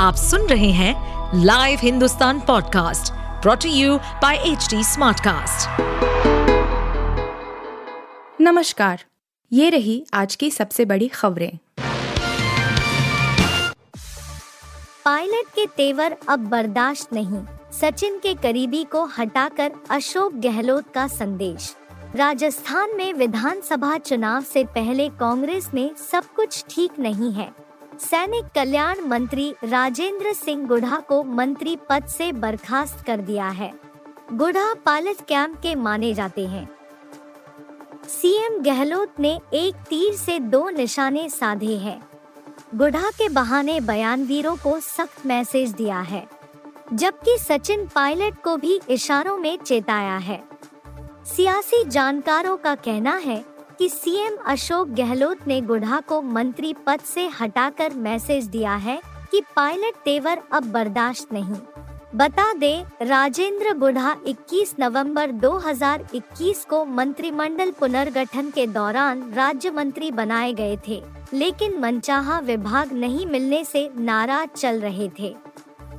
आप सुन रहे हैं live Hindustan podcast brought to you by H Smartcast. नमस्कार ये रही आज की सबसे बड़ी खबरें पायलट के तेवर अब बर्दाश्त नहीं सचिन के करीबी को हटाकर अशोक गहलोत का संदेश राजस्थान में विधानसभा चुनाव से पहले कांग्रेस में सब कुछ ठीक नहीं है सैनिक कल्याण मंत्री राजेंद्र सिंह गुढ़ा को मंत्री पद से बर्खास्त कर दिया है। गुढ़ा पायलट कैंप के माने जाते हैं। सीएम गहलोत ने एक तीर से दो निशाने साधे हैं। गुढ़ा के बहाने बयानवीरों को सख्त मैसेज दिया है, जबकि सचिन पायलट को भी इशारों में चेताया है। सियासी जानकारों का कहना है कि सीएम अशोक गहलोत ने गुढ़ा को मंत्री पद से हटाकर मैसेज दिया है कि पायलट तेवर अब बर्दाश्त नहीं। बता दे, राजेंद्र गुढ़ा 21 नवंबर 2021 को मंत्रिमंडल पुनर्गठन के दौरान राज्य मंत्री बनाए गए थे, लेकिन मनचाहा विभाग नहीं मिलने से नाराज़ चल रहे थे।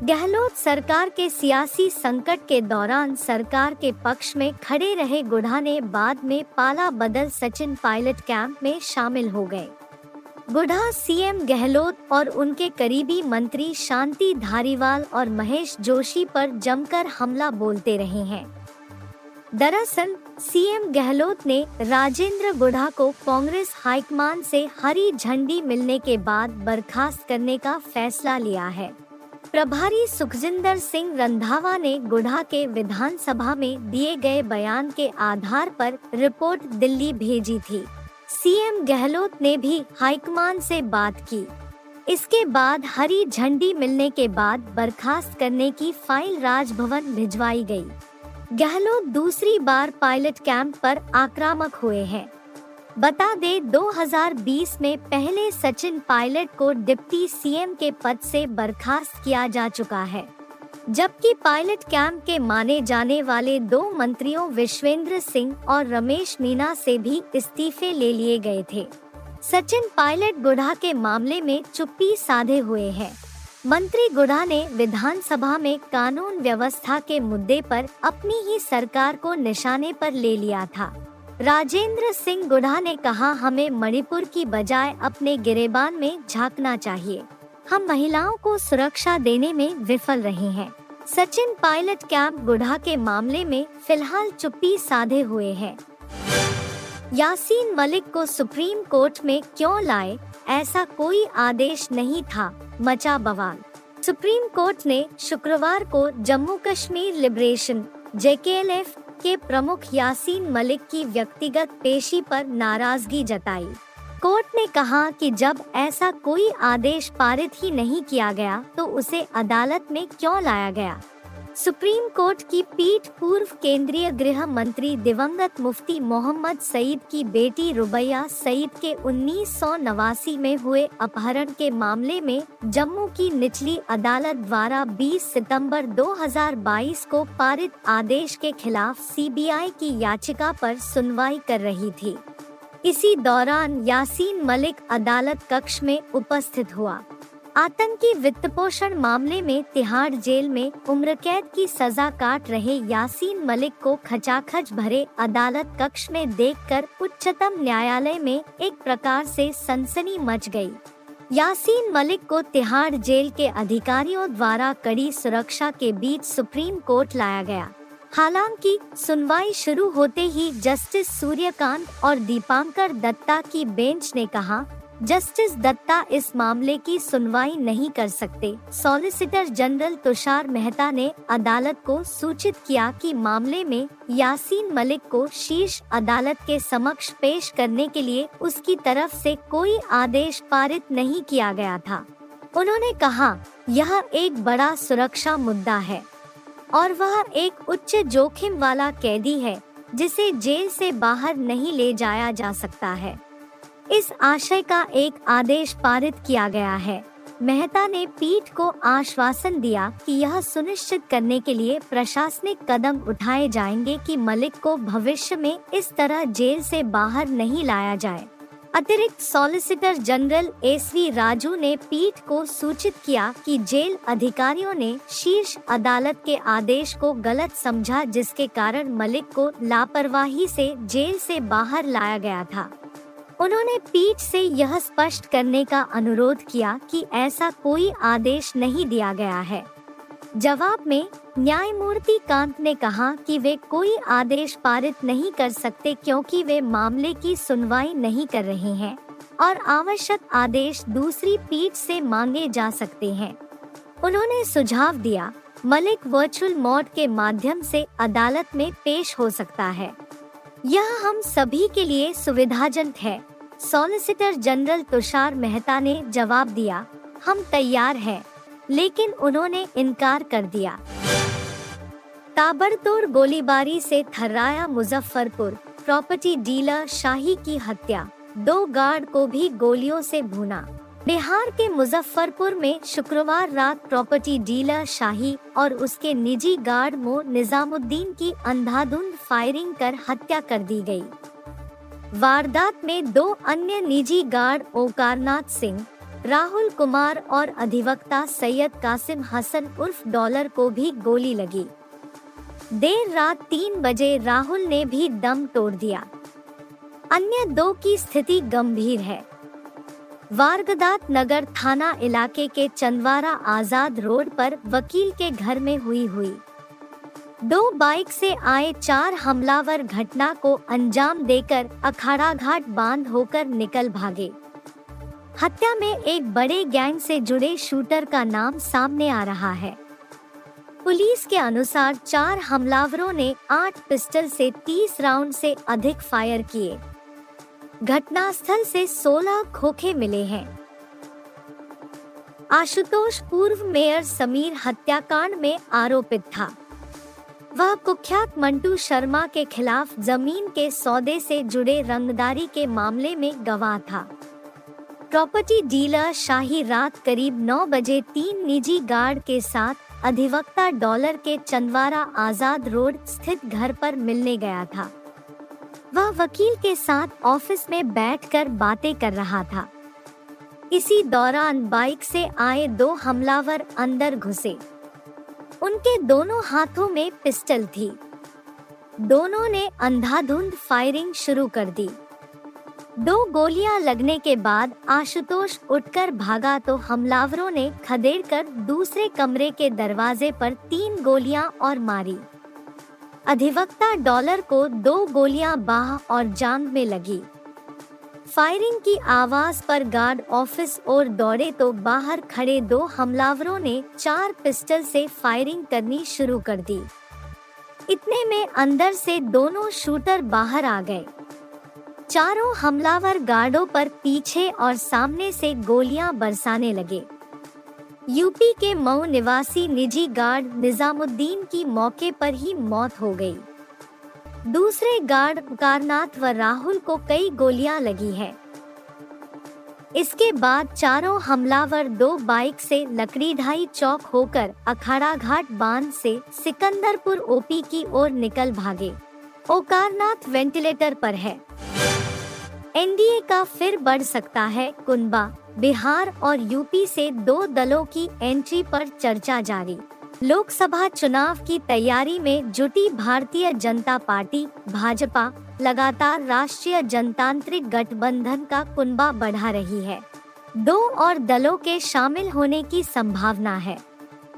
गहलोत सरकार के सियासी संकट के दौरान सरकार के पक्ष में खड़े रहे गुढ़ा ने बाद में पाला बदल सचिन पायलट कैंप में शामिल हो गए। गुढ़ा सीएम गहलोत और उनके करीबी मंत्री शांति धारीवाल और महेश जोशी पर जमकर हमला बोलते रहे हैं। दरअसल, सीएम गहलोत ने राजेंद्र गुढ़ा को कांग्रेस हाईकमान से हरी झंडी मिलने के बाद बर्खास्त करने का फैसला लिया है। प्रभारी सुखजिंदर सिंह रंधावा ने गुढ़ा के विधानसभा में दिए गए बयान के आधार पर रिपोर्ट दिल्ली भेजी थी। सीएम गहलोत ने भी हाईकमान से बात की। इसके बाद हरी झंडी मिलने के बाद बर्खास्त करने की फ़ाइल राजभवन भिजवाई गई। गहलोत दूसरी बार पायलट कैंप पर आक्रामक हुए हैं। बता दे 2020 में पहले सचिन पायलट को डिप्टी सीएम के पद से बर्खास्त किया जा चुका है, जबकि पायलट कैंप के माने जाने वाले दो मंत्रियों विश्वेंद्र सिंह और रमेश मीना से भी इस्तीफे ले लिए गए थे। सचिन पायलट गुढ़ा के मामले में चुप्पी साधे हुए हैं। मंत्री गुढ़ा ने विधानसभा में कानून व्यवस्था के मुद्दे पर अपनी ही सरकार को निशाने पर ले लिया था। राजेंद्र सिंह गुढ़ा ने कहा, हमें मणिपुर की बजाय अपने गिरेबान में झांकना चाहिए। हम महिलाओं को सुरक्षा देने में विफल रहे हैं। सचिन पायलट कैंप गुढ़ा के मामले में फ़िलहाल चुप्पी साधे हुए हैं। यासीन मलिक को सुप्रीम कोर्ट में क्यों लाए? ऐसा कोई आदेश नहीं था, मचा बवाल। सुप्रीम कोर्ट ने शुक्रवार को जम्मू कश्मीर लिबरेशन, जेकेएलएफ के प्रमुख यासीन मलिक की व्यक्तिगत पेशी पर नाराज़गी जताई। कोर्ट ने कहा कि जब ऐसा कोई आदेश पारित ही नहीं किया गया तो उसे अदालत में क्यों लाया गया? सुप्रीम कोर्ट की पीठ पूर्व केंद्रीय गृह मंत्री दिवंगत मुफ्ती मोहम्मद सईद की बेटी रुबैया सईद के उन्नीस सौ नवासी में हुए अपहरण के मामले में जम्मू की निचली अदालत द्वारा 20 सितंबर 2022 को पारित आदेश के खिलाफ सीबीआई की याचिका पर सुनवाई कर रही थी। इसी दौरान यासीन मलिक अदालत कक्ष में उपस्थित हुआ। आतंकी वित्त पोषण मामले में तिहाड़ जेल में उम्र कैद की सजा काट रहे यासीन मलिक को खचाखच भरे अदालत कक्ष में देखकर उच्चतम न्यायालय में एक प्रकार से सनसनी मच गई। यासीन मलिक को तिहाड़ जेल के अधिकारियों द्वारा कड़ी सुरक्षा के बीच सुप्रीम कोर्ट लाया गया हालाँकि, सुनवाई शुरू होते ही जस्टिस सूर्यकांत और दीपांकर दत्ता की बेंच ने कहा जस्टिस दत्ता इस मामले की सुनवाई नहीं कर सकते। सॉलिसिटर जनरल तुषार मेहता ने अदालत को सूचित किया कि मामले में यासीन मलिक को शीर्ष अदालत के समक्ष पेश करने के लिए उसकी तरफ़ से कोई आदेश पारित नहीं किया गया था। उन्होंने कहा, यह एक बड़ा सुरक्षा मुद्दा है और वह एक उच्च जोखिम वाला कैदी है, जिसे जेल से बाहर नहीं ले जाया जा सकता है। इस आशय का एक आदेश पारित किया गया है। मेहता ने पीठ को आश्वासन दिया कि यह सुनिश्चित करने के लिए प्रशासनिक कदम उठाए जाएँगे कि मलिक को भविष्य में इस तरह जेल से बाहर नहीं लाया जाए। अतिरिक्त solicitor general S V Raju ने पीठ को सूचित किया कि जेल अधिकारियों ने शीर्ष अदालत के आदेश को गलत समझा, जिसके कारण मलिक को लापरवाही से जेल से बाहर लाया गया था। उन्होंने पीठ से यह स्पष्ट करने का अनुरोध किया कि ऐसा कोई आदेश नहीं दिया गया है। जवाब में, न्यायमूर्ति कांत ने कहा कि वे कोई आदेश पारित नहीं कर सकते क्योंकि वे मामले की सुनवाई नहीं कर रहे हैं और आवश्यक आदेश दूसरी पीठ से मांगे जा सकते हैं। उन्होंने सुझाव दिया, मलिक वर्चुअल मोड के माध्यम से अदालत में पेश हो सकता है। यह हम सभी के लिए सुविधाजनक है। सॉलिसिटर जनरल तुषार मेहता ने जवाब दिया हम तैयार हैं, लेकिन उन्होंने इनकार कर दिया। ताबड़तोड़ गोलीबारी से थर्राया मुजफ्फरपुर प्रॉपर्टी डीलर शाही की हत्या। दो गार्ड को भी गोलियों से भूना। बिहार के मुजफ्फरपुर में शुक्रवार रात प्रॉपर्टी डीलर शाही और उसके निजी गार्ड मो निजामुद्दीन की अंधाधुंध फायरिंग कर हत्या कर दी गई। वारदात में दो अन्य निजी गार्ड ओकारनाथ सिंह, राहुल कुमार और अधिवक्ता सैयद कासिम हसन उर्फ़ डॉलर को भी गोली लगी। देर रात तीन बजे राहुल ने भी दम तोड़ दिया। अन्य दो की स्थिति गंभीर है। वारगदात नगर थाना इलाके के चंदवारा आज़ाद रोड पर वकील के घर में हुई हुई। दो बाइक से आए चार हमलावर घटना को अंजाम देकर अखाड़ा घाट बाँध होकर निकल भागे। हत्या में एक बड़े गैंग से जुड़े शूटर का नाम सामने आ रहा है। पुलिस के अनुसार चार हमलावरों ने आठ पिस्टल से तीस राउंड से अधिक फायर किए। घटनास्थल से 16 खोखे मिले हैं। आशुतोष पूर्व मेयर समीर हत्याकांड में आरोपित था। वह कुख्यात मंटू शर्मा के खिलाफ ज़मीन के सौदे से जुड़े रंगदारी के मामले में गवाह था। प्रॉपर्टी डीलर शाही रात करीब 9 बजे तीन निजी गार्ड के साथ अधिवक्ता डॉलर के चंदवारा आज़ाद रोड स्थित घर पर मिलने गया था। वह वकील के साथ ऑफ़िस में बैठकर बातें कर रहा था। इसी दौरान बाइक से आए दो हमलावर अंदर घुसे। उनके दोनों हाथों में पिस्टल थी। दोनों ने अंधाधुंध फायरिंग शुरू कर दी। दो गोलियाँ लगने के बाद आशुतोष उठकर भागा तो हमलावरों ने खदेड़कर दूसरे कमरे के दरवाजे पर तीन गोलियाँ और मारी। अधिवक्ता डॉलर को दो गोलियाँ बाह और जांग में लगी। फायरिंग की आवाज़ पर गार्ड ऑफ़िस और दौड़े तो बाहर खड़े दो हमलावरों ने चार पिस्टल से फायरिंग करनी शुरू कर दी। इतने में अंदर से दोनों शूटर बाहर आ गए। चारों हमलावर गार्डों पर पीछे और सामने से गोलियाँ बरसाने लगे। यूपी के मऊ निवासी निजी गार्ड निजामुद्दीन की मौके पर ही मौत हो गई। दूसरे गार्ड कारनाथ व राहुल को कई गोलियाँ लगी है। इसके बाद चारों हमलावर दो बाइक से लकड़ीढाई चौक होकर अखाड़ा घाट बाँध से सिकंदरपुर ओपी की ओर निकल भागे। ओकारनाथ वेंटिलेटर पर है। एनडीए का फिर बढ़ सकता है कुनबा। बिहार और यूपी से दो दलों की एंट्री पर चर्चा जारी। लोकसभा चुनाव की तैयारी में जुटी भारतीय जनता पार्टी, भाजपा, लगातार राष्ट्रीय जनतांत्रिक गठबंधन का कुनबा बढ़ा रही है। दो और दलों के शामिल होने की संभावना है।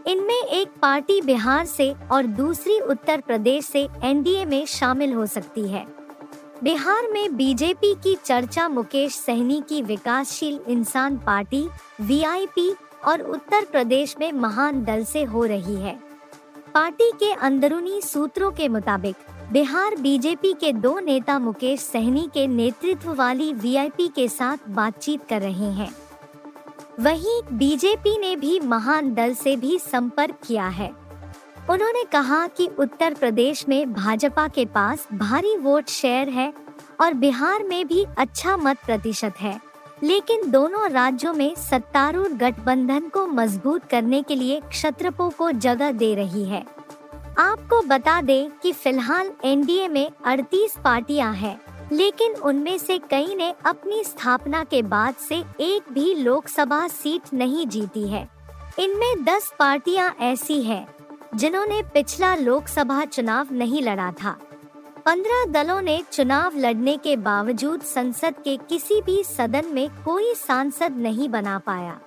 इनमें एक पार्टी बिहार से और दूसरी उत्तर प्रदेश से एनडीए में शामिल हो सकती है। बिहार में बीजेपी की चर्चा मुकेश सहनी की विकासशील इंसान पार्टी, वीआईपी और उत्तर प्रदेश में महान दल से हो रही है। पार्टी के अंदरूनी सूत्रों के मुताबिक, बिहार बीजेपी के दो नेता मुकेश सहनी के नेतृत्व वाली वीआईपी के साथ बातचीत कर रहे हैं। वहीं बीजेपी ने भी महान दल से भी संपर्क किया है। उन्होंने कहा कि उत्तर प्रदेश में भाजपा के पास भारी वोट शेयर है और बिहार में भी अच्छा मत प्रतिशत है। लेकिन दोनों राज्यों में सत्तारूढ़ गठबंधन को मज़बूत करने के लिए क्षत्रपों को जगह दे रही है। आपको बता दें कि फ़िलहाल एनडीए में 38 पार्टियाँ हैं, लेकिन उनमें से कई ने अपनी स्थापना के बाद से एक भी लोकसभा सीट नहीं जीती है। इनमें 10 पार्टियाँ ऐसी हैं जिन्होंने पिछला लोकसभा चुनाव नहीं लड़ा था। पंद्रह दलों ने चुनाव लड़ने के बावजूद संसद के किसी भी सदन में कोई सांसद नहीं बना पाया।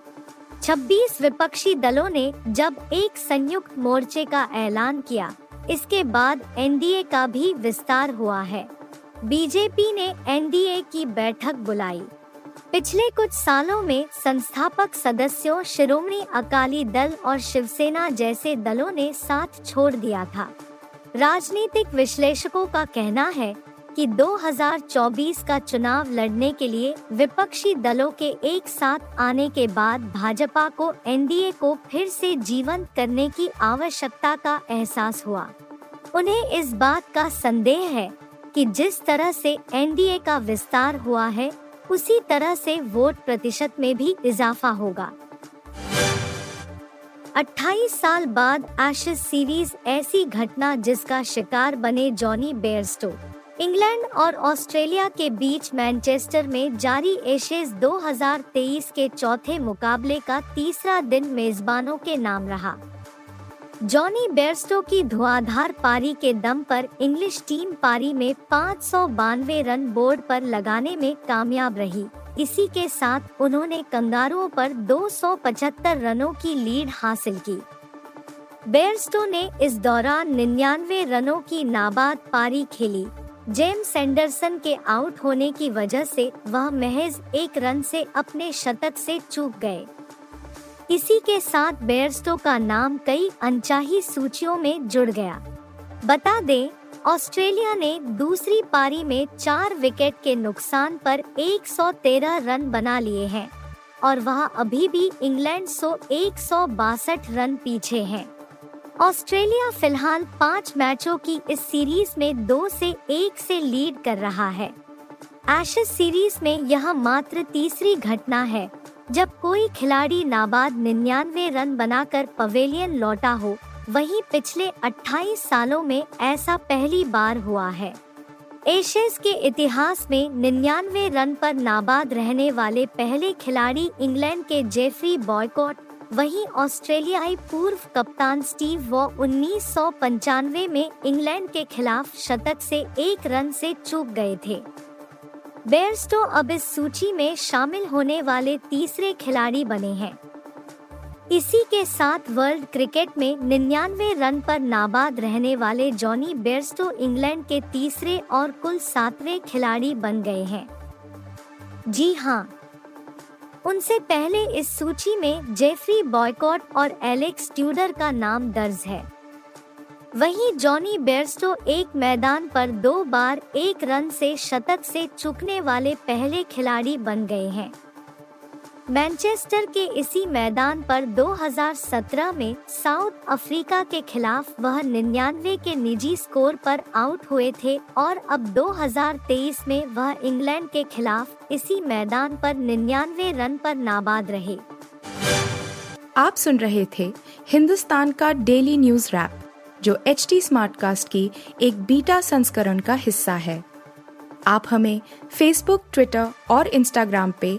26 विपक्षी दलों ने जब एक संयुक्त मोर्चे का ऐलान किया, इसके बाद एनडीए का भी विस्तार हुआ है। बीजेपी ने एनडीए की बैठक बुलाई। पिछले कुछ सालों में संस्थापक सदस्यों, शिरोमणि अकाली दल और शिवसेना जैसे दलों ने साथ छोड़ दिया था। राजनीतिक विश्लेषकों का कहना है कि 2024 का चुनाव लड़ने के लिए विपक्षी दलों के एक साथ आने के बाद भाजपा को एनडीए को फिर से जीवंत करने की आवश्यकता का एहसास हुआ। उन्हें इस बात का संदेह है कि जिस तरह से एनडीए का विस्तार हुआ है, उसी तरह से वोट प्रतिशत में भी इजाफा होगा। 28 साल बाद एशेज सीरीज़ ऐसी घटना जिसका शिकार बने जॉनी बेयरस्टो इंग्लैंड और ऑस्ट्रेलिया के बीच मैनचेस्टर में जारी एशेज 2023 के चौथे मुकाबले का तीसरा दिन मेजबानों के नाम रहा। जॉनी बेयरस्टो की धुआंधार पारी के दम पर इंग्लिश टीम पारी में पाँच सौ बानवे रन बोर्ड पर लगाने में कामयाब रही। इसी के साथ उन्होंने कंगारुओं पर 275 रनों की लीड हासिल की। बेयरस्टो ने इस दौरान निन्यानवे रनों की नाबाद पारी खेली। जेम्स एंडरसन के आउट होने की वजह से वह महज एक रन से अपने शतक से चूक गए। इसी के साथ बेयरस्टो का नाम कई अनचाही सूचियों में जुड़ गया। बता दें ऑस्ट्रेलिया ने दूसरी पारी में चार विकेट के नुकसान पर 113 रन बना लिए हैं और वह अभी भी इंग्लैंड सो एक सौ बासठ रन पीछे है। ऑस्ट्रेलिया फ़िलहाल पाँच मैचों की इस सीरीज़ में दो से एक से लीड कर रहा है। एशेज सीरीज़ में यह मात्र तीसरी घटना है, जब कोई खिलाड़ी नाबाद निन्यानवे रन बनाकर पवेलियन लौटा हो वहीं पिछले 28 सालों में ऐसा पहली बार हुआ है। एशियस के इतिहास में निन्यानवे रन पर नाबाद रहने वाले पहले खिलाड़ी इंग्लैंड के जेफरी बॉयकॉट, वहीं ऑस्ट्रेलियाई पूर्व कप्तान स्टीव वॉ उन्नीस में इंग्लैंड के खिलाफ शतक से एक रन से चूक गए थे। बेयरस्टो अब इस सूची में शामिल होने वाले तीसरे खिलाड़ी बने हैं। इसी के साथ वर्ल्ड क्रिकेट में निन्यानवे रन पर नाबाद रहने वाले जॉनी बेयरस्टो इंग्लैंड के तीसरे और कुल सातवें खिलाड़ी बन गए हैं। जी हाँ उनसे पहले इस सूची में जेफरी बॉयकॉट और एलेक्स ट्यूडर का नाम दर्ज है। वहीं जॉनी बेयरस्टो एक मैदान पर दो बार एक रन से शतक से चुकने वाले पहले खिलाड़ी बन गए हैं। मैनचेस्टर के इसी मैदान पर 2017 में साउथ अफ्रीका के खिलाफ वह निन्यानवे के निजी स्कोर पर आउट हुए थे और अब 2023 में वह इंग्लैंड के खिलाफ इसी मैदान पर निन्यानवे रन पर नाबाद रहे। आप सुन रहे थे हिंदुस्तान का डेली न्यूज़ रैप, जो एच टी स्मार्ट कास्ट की एक बीटा संस्करण का हिस्सा है। आप हमें फेसबुक ट्विटर और इंस्टाग्राम पे